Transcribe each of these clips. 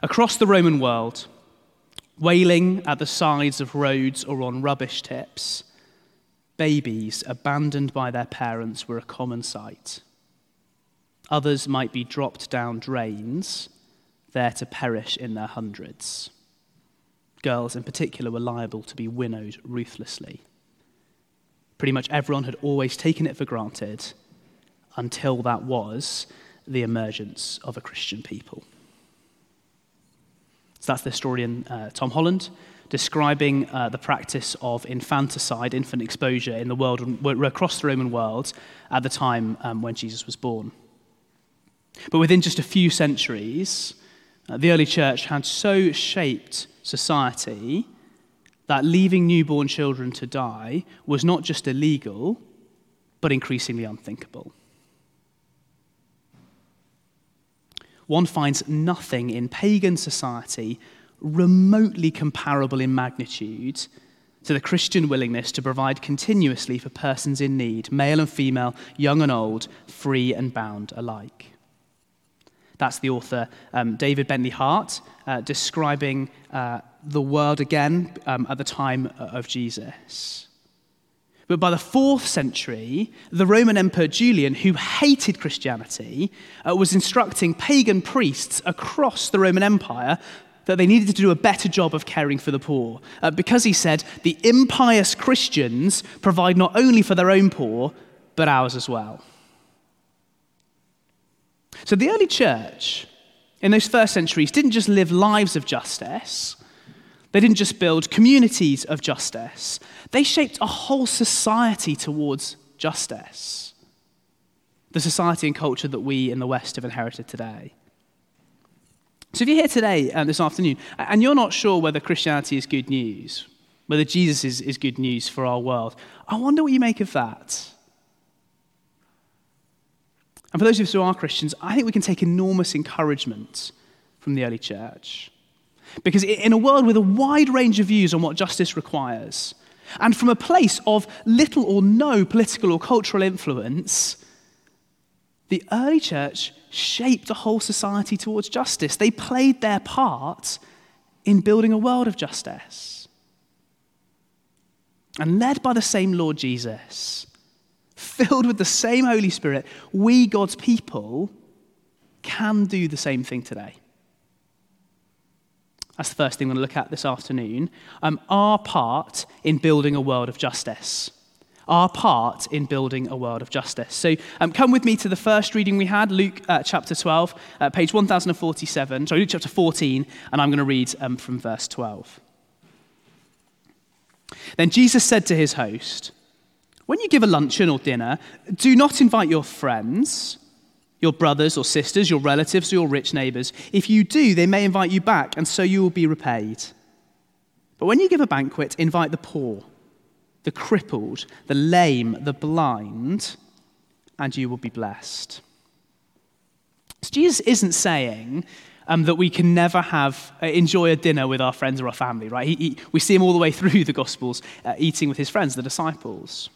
Across the Roman world, wailing at the sides of roads or on rubbish tips, babies abandoned by their parents were a common sight. Others might be dropped down drains, there to perish in their hundreds. Girls, in particular, were liable to be winnowed ruthlessly. Pretty much everyone had always taken it for granted until that was the emergence of a Christian people. So that's the historian uh, Tom Holland describing uh, the practice of infanticide, infant exposure in the world, across the Roman world at the time um, when Jesus was born. But within just a few centuries, uh, the early church had so shaped society that leaving newborn children to die was not just illegal, but increasingly unthinkable. One finds nothing in pagan society remotely comparable in magnitude to the Christian willingness to provide continuously for persons in need, male and female, young and old, free and bound alike. That's the author um, David Bentley Hart uh, describing uh, the world again um, at the time of Jesus. But by the fourth century, the Roman Emperor Julian, who hated Christianity, uh, was instructing pagan priests across the Roman Empire that they needed to do a better job of caring for the poor. Uh, because he said, the impious Christians provide not only for their own poor, but ours as well. So the early church in those first centuries didn't just live lives of justice, they didn't just build communities of justice, they shaped a whole society towards justice. The society and culture that we in the West have inherited today. So, if you're here today, um, this afternoon, and you're not sure whether Christianity is good news, whether Jesus is, is good news for our world, I wonder what you make of that. And for those of us who are Christians, I think we can take enormous encouragement from the early church. Because in a world with a wide range of views on what justice requires, and from a place of little or no political or cultural influence, the early church shaped a whole society towards justice. They played their part in building a world of justice. And led by the same Lord Jesus, filled with the same Holy Spirit, we, God's people, can do the same thing today. That's the first thing we're going to look at this afternoon. Um, our part in building a world of justice. Our part in building a world of justice. So um, come with me to the first reading we had, Luke uh, chapter 12, uh, page 1047. Sorry, Luke chapter 14, and I'm going to read um, from verse 12. Then Jesus said to his host, When you give a luncheon or dinner, do not invite your friends your brothers or sisters, your relatives, or your rich neighbors. If you do, they may invite you back, and so you will be repaid. But when you give a banquet, invite the poor, the crippled, the lame, the blind, and you will be blessed. So Jesus isn't saying um, that we can never have uh, enjoy a dinner with our friends or our family, right? He, he, we see him all the way through the Gospels, uh, eating with his friends, the disciples.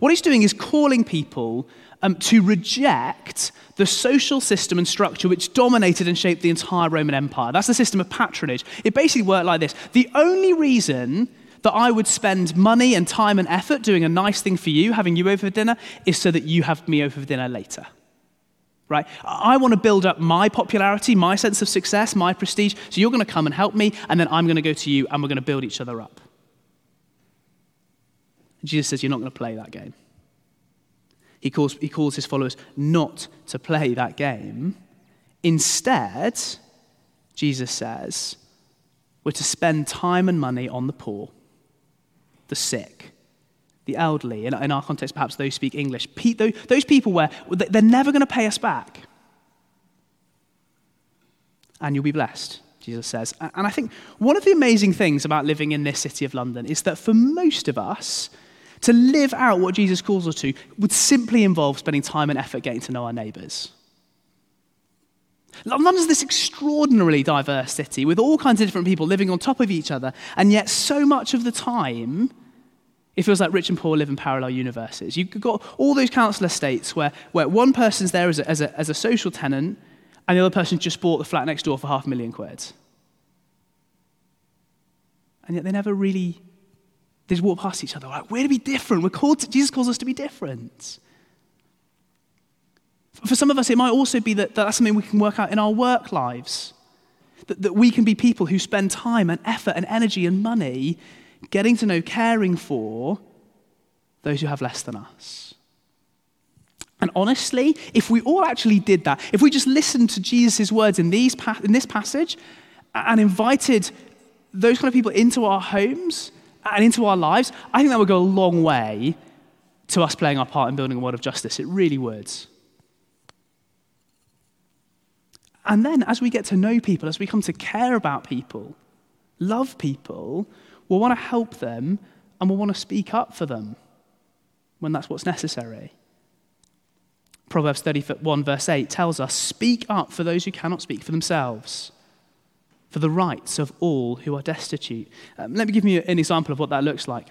What he's doing is calling people um, to reject the social system and structure which dominated and shaped the entire Roman Empire. That's the system of patronage. It basically worked like this The only reason that I would spend money and time and effort doing a nice thing for you, having you over for dinner, is so that you have me over for dinner later. Right? I want to build up my popularity, my sense of success, my prestige. So you're going to come and help me, and then I'm going to go to you, and we're going to build each other up. Jesus says, You're not going to play that game. He calls, he calls his followers not to play that game. Instead, Jesus says, we're to spend time and money on the poor, the sick, the elderly. In, in our context, perhaps those speak English. Those people where they're never going to pay us back. And you'll be blessed, Jesus says. And I think one of the amazing things about living in this city of London is that for most of us, to live out what Jesus calls us to would simply involve spending time and effort getting to know our neighbours. London's this extraordinarily diverse city with all kinds of different people living on top of each other, and yet so much of the time, it feels like rich and poor live in parallel universes. You've got all those council estates where, where one person's there as a, as, a, as a social tenant, and the other person's just bought the flat next door for half a million quid. And yet they never really, they just walk past each other like, we're to be different. We're called to, Jesus calls us to be different. For some of us, it might also be that that's something we can work out in our work lives. That, that we can be people who spend time and effort and energy and money getting to know, caring for those who have less than us. And honestly, if we all actually did that, if we just listened to Jesus' words in, these, in this passage and invited those kind of people into our homes and into our lives, I think that would go a long way to us playing our part in building a world of justice. It really would. And then, as we get to know people, as we come to care about people, love people, we'll want to help them and we'll want to speak up for them when that's what's necessary. Proverbs 31, verse 8 tells us Speak up for those who cannot speak for themselves, for the rights of all who are destitute. Um, let me give you an example of what that looks like.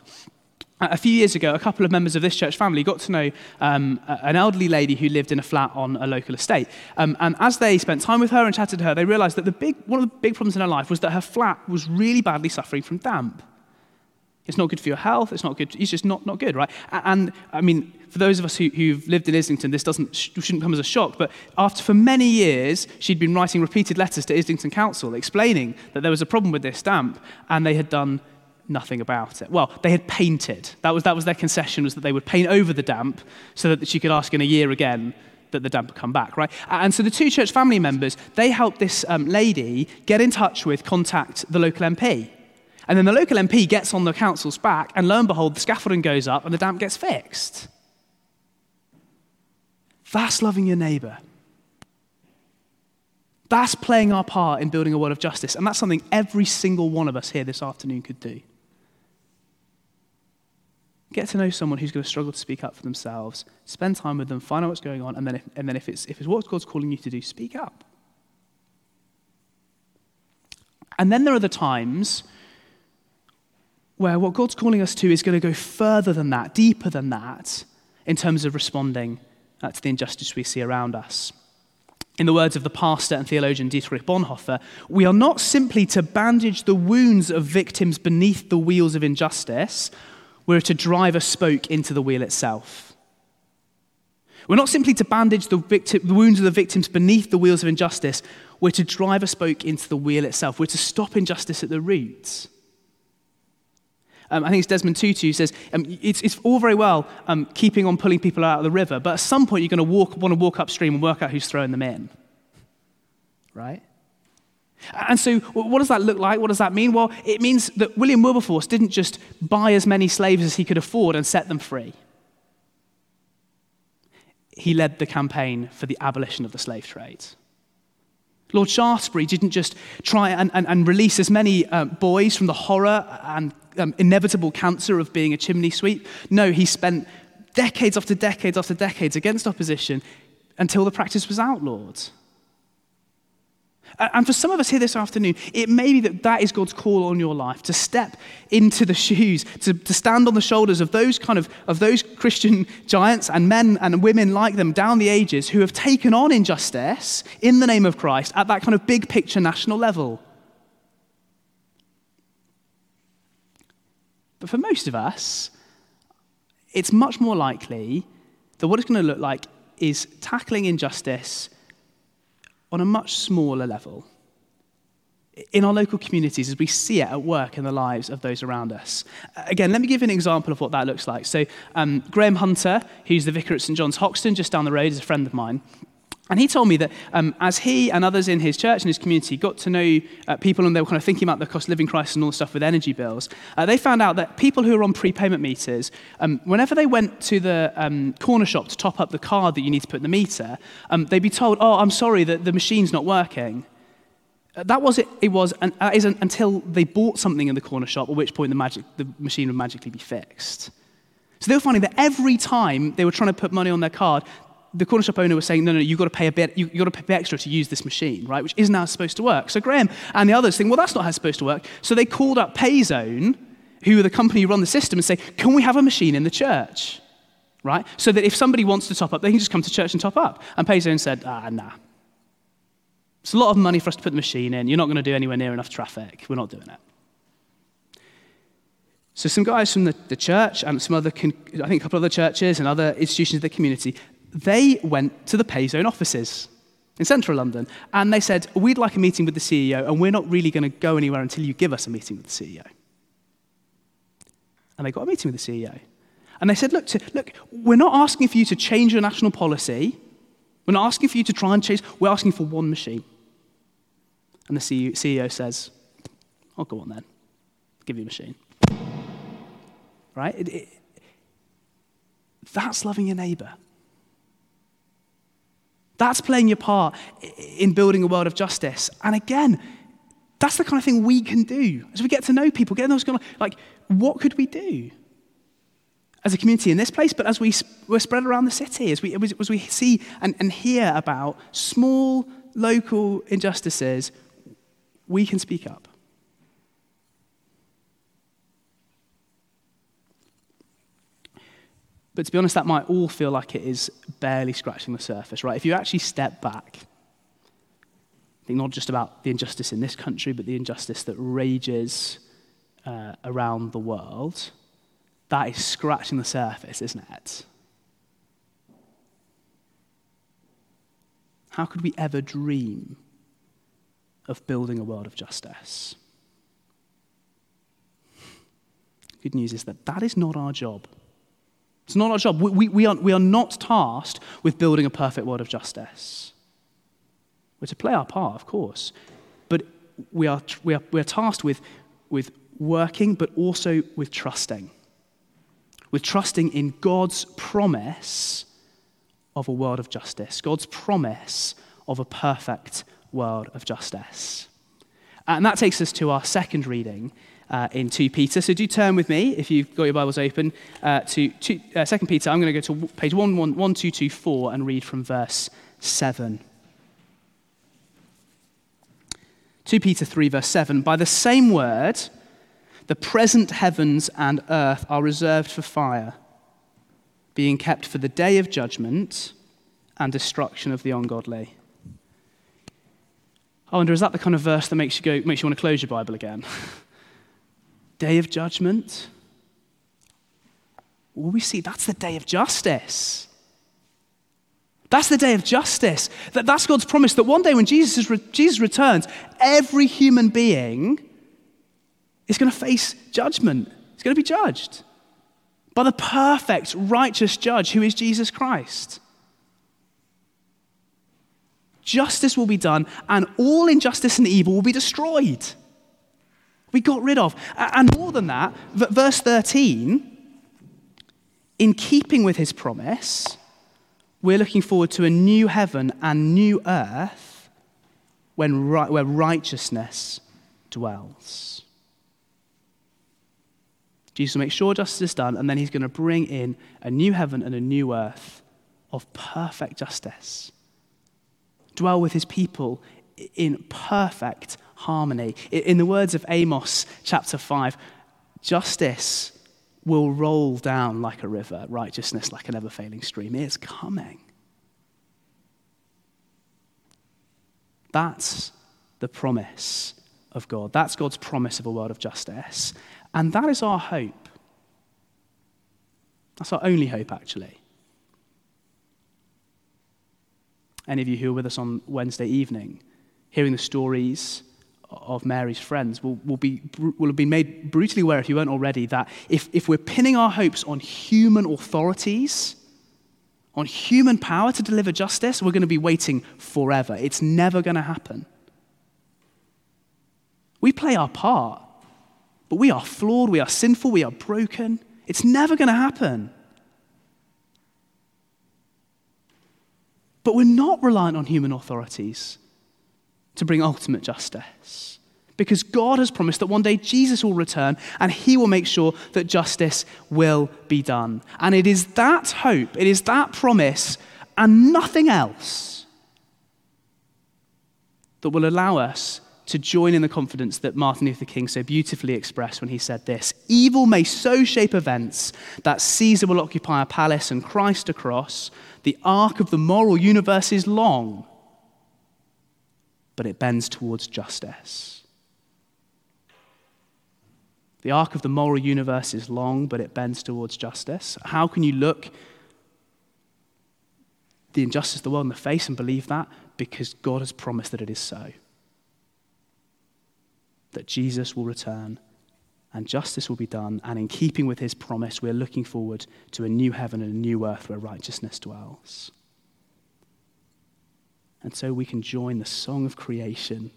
A few years ago, a couple of members of this church family got to know um, an elderly lady who lived in a flat on a local estate. Um, and as they spent time with her and chatted to her, they realized that the big, one of the big problems in her life was that her flat was really badly suffering from damp. It's not good for your health. It's not good. It's just not, not good, right? And I mean, for those of us who, who've lived in Islington, this doesn't, shouldn't come as a shock. But after, for many years, she'd been writing repeated letters to Islington Council explaining that there was a problem with this damp, and they had done nothing about it. Well, they had painted. That was, that was their concession, was that they would paint over the damp so that she could ask in a year again that the damp would come back, right? And so the two church family members, they helped this um, lady get in touch with, contact the local MP. And then the local MP gets on the council's back, and lo and behold, the scaffolding goes up and the damp gets fixed. That's loving your neighbor. That's playing our part in building a world of justice. And that's something every single one of us here this afternoon could do. Get to know someone who's going to struggle to speak up for themselves, spend time with them, find out what's going on, and then if, and then if, it's, if it's what God's calling you to do, speak up. And then there are the times where what God's calling us to is going to go further than that, deeper than that, in terms of responding uh, to the injustice we see around us. In the words of the pastor and theologian Dietrich Bonhoeffer, we are not simply to bandage the wounds of victims beneath the wheels of injustice, we're to drive a spoke into the wheel itself. We're not simply to bandage the, victim, the wounds of the victims beneath the wheels of injustice, we're to drive a spoke into the wheel itself. We're to stop injustice at the roots. Um, I think it's Desmond Tutu who says um, it's, it's, all very well um, keeping on pulling people out of the river, but at some point you're going to want to walk upstream and work out who's throwing them in. Right? And so, what does that look like? What does that mean? Well, it means that William Wilberforce didn't just buy as many slaves as he could afford and set them free. He led the campaign for the abolition of the slave trade. Lord Shaftesbury didn't just try and, and, and release as many uh, boys from the horror and um, inevitable cancer of being a chimney sweep. No, he spent decades after decades after decades against opposition until the practice was outlawed. And for some of us here this afternoon, it may be that that is God's call on your life to step into the shoes, to, to stand on the shoulders of those kind of, of those Christian giants and men and women like them down the ages who have taken on injustice in the name of Christ at that kind of big picture national level. But for most of us, it's much more likely that what it's going to look like is tackling injustice on a much smaller level in our local communities as we see it at work in the lives of those around us. Again, let me give you an example of what that looks like. So, um, Graham Hunter, who's the vicar at St John's Hoxton, just down the road, is a friend of mine. And he told me that um, as he and others in his church and his community got to know uh, people and they were kind of thinking about the cost of living crisis and all the stuff with energy bills, uh, they found out that people who are on prepayment meters, um, whenever they went to the um, corner shop to top up the card that you need to put in the meter, um, they'd be told, oh, I'm sorry that the machine's not working. Uh, that was it, it was and, uh, isn't until they bought something in the corner shop, at which point the, magic, the machine would magically be fixed. So they were finding that every time they were trying to put money on their card, the corner shop owner was saying, no, no, you've got to pay a bit, you, have got to pay extra to use this machine, right? Which isn't how it's supposed to work. So Graham and the others think, well, that's not how it's supposed to work. So they called up Payzone, who are the company who run the system, and say, can we have a machine in the church? Right? So that if somebody wants to top up, they can just come to church and top up. And Payzone said, ah, nah. It's a lot of money for us to put the machine in. You're not going to do anywhere near enough traffic. We're not doing it. So, some guys from the, the church and some other, I think a couple of other churches and other institutions of the community, they went to the Payzone offices in central London and they said, We'd like a meeting with the CEO, and we're not really going to go anywhere until you give us a meeting with the CEO. And they got a meeting with the CEO. And they said, Look, to, look we're not asking for you to change your national policy. We're not asking for you to try and change. We're asking for one machine. And the CEO says, I'll go on then. I'll give you a machine. Right? It, it, that's loving your neighbor. That's playing your part in building a world of justice. And again, that's the kind of thing we can do as we get to know people, get those going like, what could we do as a community in this place, but as we, we're spread around the city, as we, as we see and, and hear about small local injustices, we can speak up. But to be honest, that might all feel like it is barely scratching the surface, right? If you actually step back, think not just about the injustice in this country, but the injustice that rages uh, around the world, that is scratching the surface, isn't it? How could we ever dream of building a world of justice? Good news is that that is not our job. It's not our job. We, we, we, are, we are not tasked with building a perfect world of justice. We're to play our part, of course, but we are, we are, we are tasked with, with working, but also with trusting. With trusting in God's promise of a world of justice, God's promise of a perfect world of justice. And that takes us to our second reading uh, in 2 Peter. So do turn with me, if you've got your Bibles open, uh, to two, uh, 2 Peter. I'm going to go to page 1224 and read from verse 7. 2 Peter 3, verse 7. By the same word, the present heavens and earth are reserved for fire, being kept for the day of judgment and destruction of the ungodly. I wonder, is that the kind of verse that makes you, go, makes you want to close your Bible again? day of judgment? Well, we see that's the day of justice. That's the day of justice. That, that's God's promise that one day when Jesus, re- Jesus returns, every human being is going to face judgment. He's going to be judged by the perfect, righteous judge who is Jesus Christ. Justice will be done, and all injustice and evil will be destroyed. We got rid of. And more than that, verse 13, in keeping with his promise, we're looking forward to a new heaven and new earth when, where righteousness dwells. Jesus will make sure justice is done, and then he's going to bring in a new heaven and a new earth of perfect justice. Dwell with his people in perfect harmony. In the words of Amos chapter 5, justice will roll down like a river, righteousness like a never failing stream. It's coming. That's the promise of God. That's God's promise of a world of justice. And that is our hope. That's our only hope, actually. Any of you who were with us on Wednesday evening, hearing the stories of Mary's friends will, will, be, will have been made brutally aware, if you weren't already, that if, if we're pinning our hopes on human authorities, on human power to deliver justice, we're going to be waiting forever. It's never going to happen. We play our part, but we are flawed, we are sinful, we are broken. It's never going to happen. But we're not reliant on human authorities to bring ultimate justice. Because God has promised that one day Jesus will return and he will make sure that justice will be done. And it is that hope, it is that promise, and nothing else that will allow us to join in the confidence that Martin Luther King so beautifully expressed when he said this Evil may so shape events that Caesar will occupy a palace and Christ a cross. The arc of the moral universe is long but it bends towards justice. The arc of the moral universe is long, but it bends towards justice. How can you look the injustice of the world in the face and believe that? Because God has promised that it is so. That Jesus will return and justice will be done. And in keeping with his promise, we're looking forward to a new heaven and a new earth where righteousness dwells. And so we can join the song of creation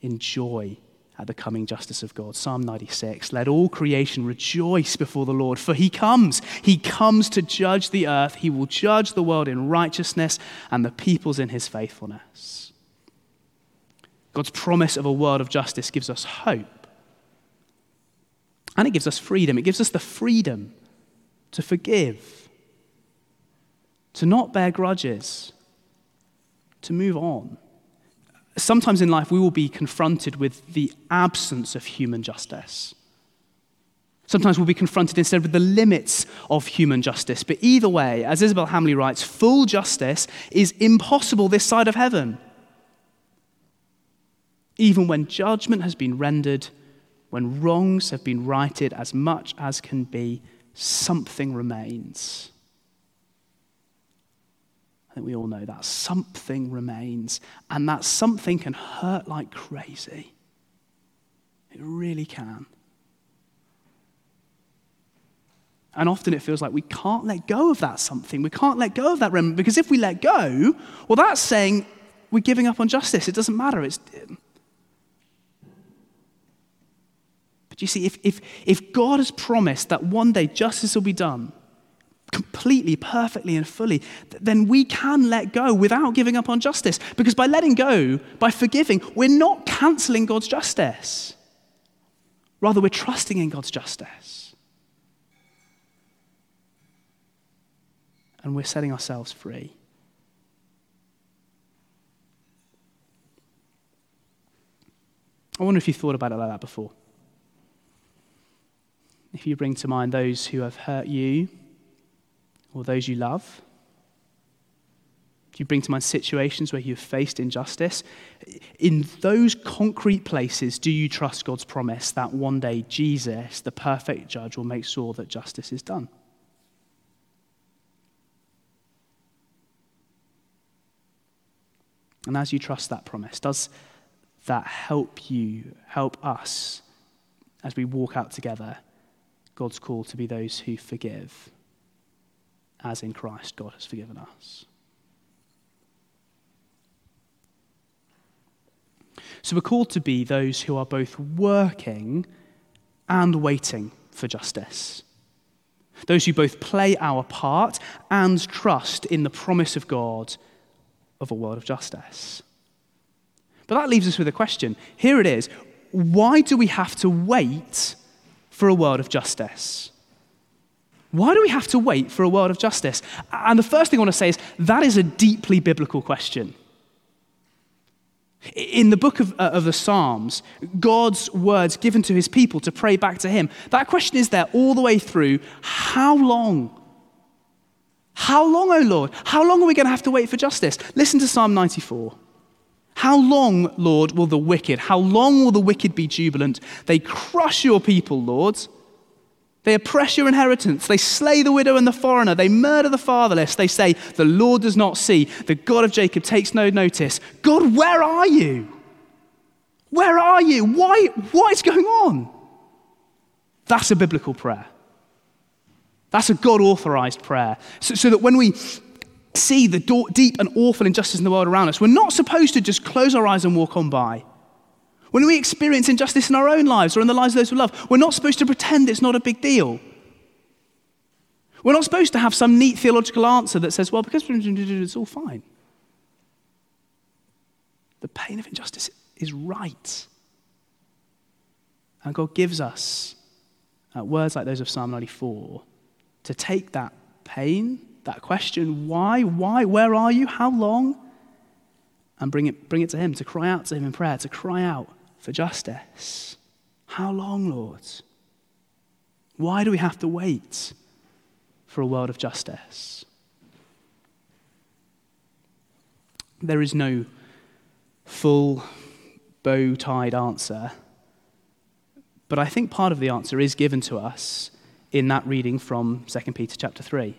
in joy at the coming justice of God. Psalm 96 Let all creation rejoice before the Lord, for he comes. He comes to judge the earth. He will judge the world in righteousness and the peoples in his faithfulness. God's promise of a world of justice gives us hope. And it gives us freedom. It gives us the freedom to forgive, to not bear grudges, to move on sometimes in life we will be confronted with the absence of human justice. Sometimes we'll be confronted instead with the limits of human justice. But either way, as Isabelle Hamley writes, full justice is impossible this side of heaven. Even when judgment has been rendered, when wrongs have been righted as much as can be, something remains. I think we all know that something remains, and that something can hurt like crazy. It really can. And often it feels like we can't let go of that something. We can't let go of that remnant because if we let go, well, that's saying we're giving up on justice. It doesn't matter. It's, but you see, if, if, if God has promised that one day justice will be done, completely, perfectly, and fully, then we can let go without giving up on justice. Because by letting go, by forgiving, we're not cancelling God's justice. Rather, we're trusting in God's justice. And we're setting ourselves free. I wonder if you've thought about it like that before. If you bring to mind those who have hurt you, or those you love? Do you bring to mind situations where you've faced injustice? In those concrete places, do you trust God's promise that one day Jesus, the perfect judge, will make sure that justice is done? And as you trust that promise, does that help you, help us, as we walk out together, God's call to be those who forgive? As in Christ God has forgiven us. So we're called to be those who are both working and waiting for justice. Those who both play our part and trust in the promise of God of a world of justice. But that leaves us with a question. Here it is why do we have to wait for a world of justice? Why do we have to wait for a world of justice? And the first thing I want to say is that is a deeply biblical question. In the book of, uh, of the Psalms, God's words given to his people to pray back to him, that question is there all the way through. How long? How long, O oh Lord? How long are we going to have to wait for justice? Listen to Psalm 94. How long, Lord, will the wicked, how long will the wicked be jubilant? They crush your people, Lord. They oppress your inheritance. They slay the widow and the foreigner. They murder the fatherless. They say, The Lord does not see. The God of Jacob takes no notice. God, where are you? Where are you? Why, what is going on? That's a biblical prayer. That's a God authorized prayer. So, so, that when we see the deep and awful injustice in the world around us, we're not supposed to just close our eyes and walk on by. When we experience injustice in our own lives or in the lives of those we love, we're not supposed to pretend it's not a big deal. We're not supposed to have some neat theological answer that says, well, because it's all fine. The pain of injustice is right. And God gives us uh, words like those of Psalm 94 to take that pain, that question, why, why, where are you, how long, and bring it, bring it to Him, to cry out to Him in prayer, to cry out for justice. How long, Lord? Why do we have to wait for a world of justice? There is no full bow tied answer. But I think part of the answer is given to us in that reading from 2 Peter chapter 3.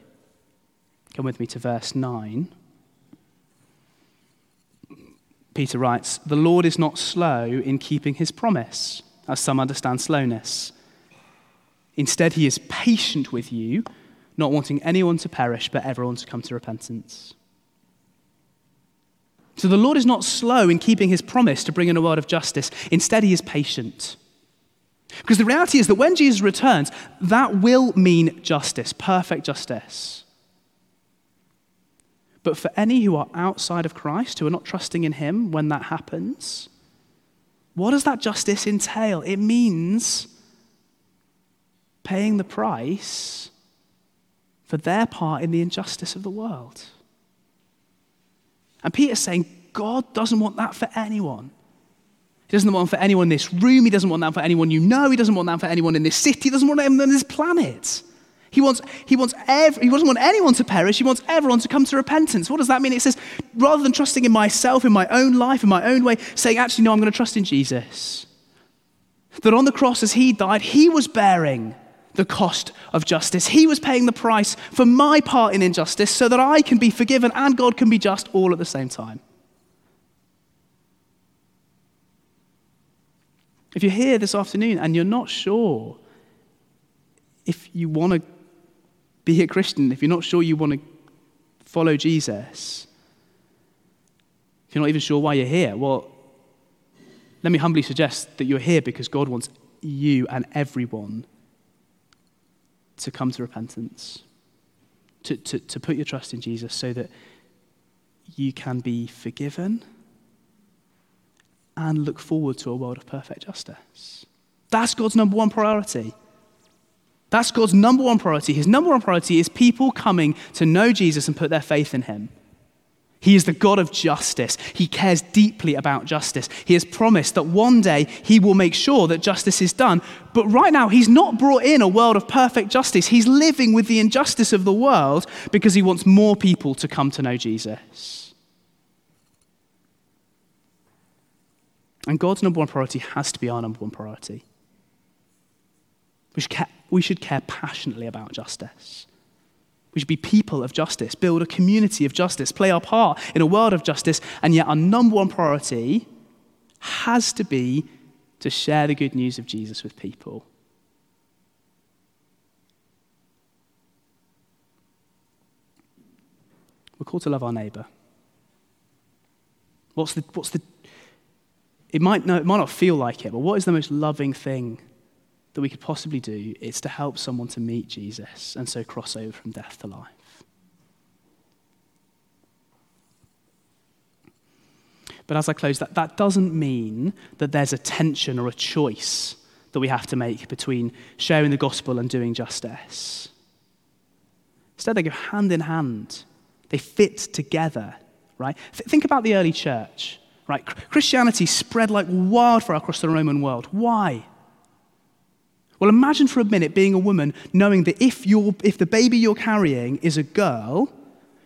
Come with me to verse 9. Peter writes, The Lord is not slow in keeping his promise, as some understand slowness. Instead, he is patient with you, not wanting anyone to perish, but everyone to come to repentance. So the Lord is not slow in keeping his promise to bring in a world of justice. Instead, he is patient. Because the reality is that when Jesus returns, that will mean justice, perfect justice. But for any who are outside of Christ, who are not trusting in him when that happens, what does that justice entail? It means paying the price for their part in the injustice of the world. And Peter's saying, God doesn't want that for anyone. He doesn't want that for anyone in this room. He doesn't want that for anyone you know. He doesn't want that for anyone in this city. He doesn't want that for anyone on this planet. He wants, he, wants he doesn't want anyone to perish. He wants everyone to come to repentance. What does that mean? It says, rather than trusting in myself, in my own life, in my own way, saying, actually, no, I'm going to trust in Jesus. That on the cross, as he died, he was bearing the cost of justice. He was paying the price for my part in injustice so that I can be forgiven and God can be just all at the same time. If you're here this afternoon and you're not sure if you want to be a Christian, if you're not sure you want to follow Jesus, if you're not even sure why you're here, well, let me humbly suggest that you're here because God wants you and everyone to come to repentance, to, to, to put your trust in Jesus so that you can be forgiven and look forward to a world of perfect justice. That's God's number one priority. That's God's number one priority. His number one priority is people coming to know Jesus and put their faith in him. He is the God of justice. He cares deeply about justice. He has promised that one day he will make sure that justice is done. But right now, he's not brought in a world of perfect justice. He's living with the injustice of the world because he wants more people to come to know Jesus. And God's number one priority has to be our number one priority. We should care, we should care passionately about justice. We should be people of justice, build a community of justice, play our part in a world of justice, and yet our number one priority has to be to share the good news of Jesus with people. We're called to love our neighbour. What's the, what's the it might, no, it might not feel like it, but what is the most loving thing that we could possibly do is to help someone to meet Jesus and so cross over from death to life. But as I close, that, that doesn't mean that there's a tension or a choice that we have to make between sharing the gospel and doing justice. Instead, they go hand in hand, they fit together, right? Th- think about the early church, right? Christianity spread like wildfire across the Roman world. Why? Well, imagine for a minute being a woman knowing that if, you're, if the baby you're carrying is a girl,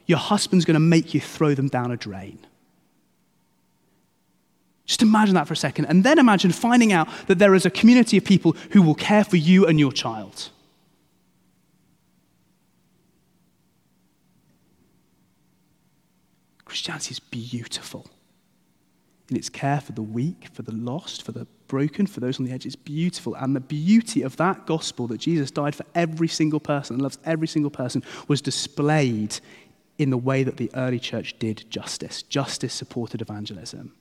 your husband's going to make you throw them down a drain. Just imagine that for a second. And then imagine finding out that there is a community of people who will care for you and your child. Christianity is beautiful in its care for the weak, for the lost, for the broken, for those on the edge. It's beautiful. And the beauty of that gospel that Jesus died for every single person and loves every single person was displayed in the way that the early church did justice. Justice supported evangelism.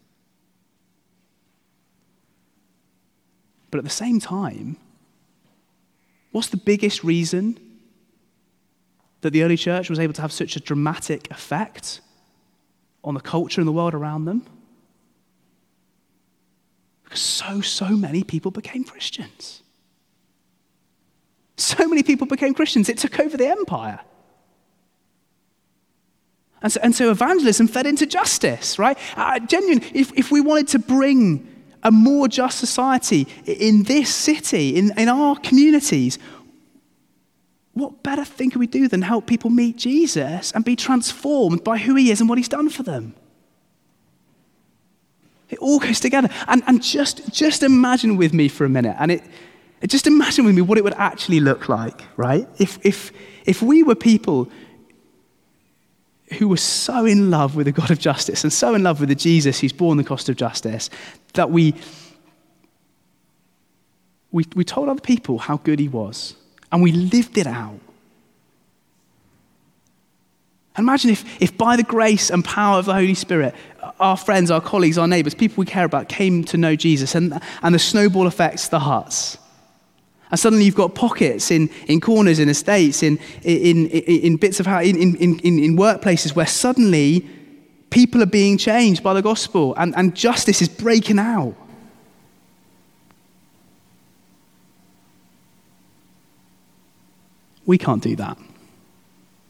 But at the same time, what's the biggest reason that the early church was able to have such a dramatic effect on the culture and the world around them? So, so many people became Christians. So many people became Christians, it took over the empire. And so, and so evangelism fed into justice, right? Uh, genuine, if, if we wanted to bring a more just society in this city, in, in our communities, what better thing can we do than help people meet Jesus and be transformed by who he is and what he's done for them? It all goes together. And, and just, just imagine with me for a minute, and it, just imagine with me what it would actually look like, right? If, if, if we were people who were so in love with the God of justice and so in love with the Jesus who's borne the cost of justice that we, we, we told other people how good he was and we lived it out. Imagine if, if by the grace and power of the Holy Spirit, our friends, our colleagues, our neighbors, people we care about came to know Jesus and, and the snowball affects the hearts. And suddenly you've got pockets in, in corners, in estates, in, in, in, in bits of how, in, in, in, in workplaces where suddenly people are being changed by the gospel and, and justice is breaking out. We can't do that.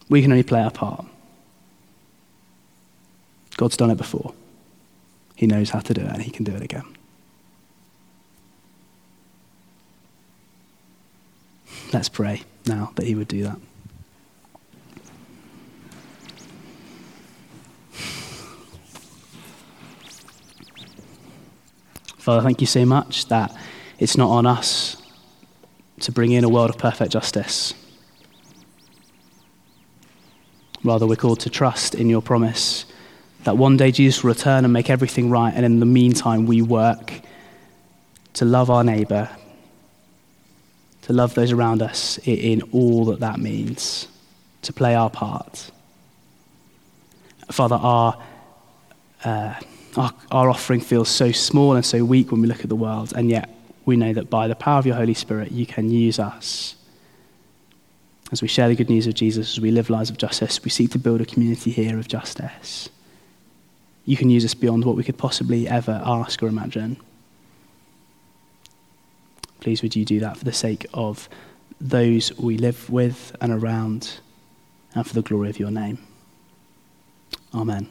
We can only play our part. God's done it before. He knows how to do it, and He can do it again. Let's pray now that He would do that. Father, thank you so much that it's not on us to bring in a world of perfect justice. Rather, we're called to trust in your promise that one day Jesus will return and make everything right, and in the meantime, we work to love our neighbor, to love those around us in all that that means, to play our part. Father, our, uh, our, our offering feels so small and so weak when we look at the world, and yet we know that by the power of your Holy Spirit, you can use us. As we share the good news of Jesus, as we live lives of justice, we seek to build a community here of justice you can use us beyond what we could possibly ever ask or imagine. Please, would you do that for the sake of those we live with and around, and for the glory of your name? Amen.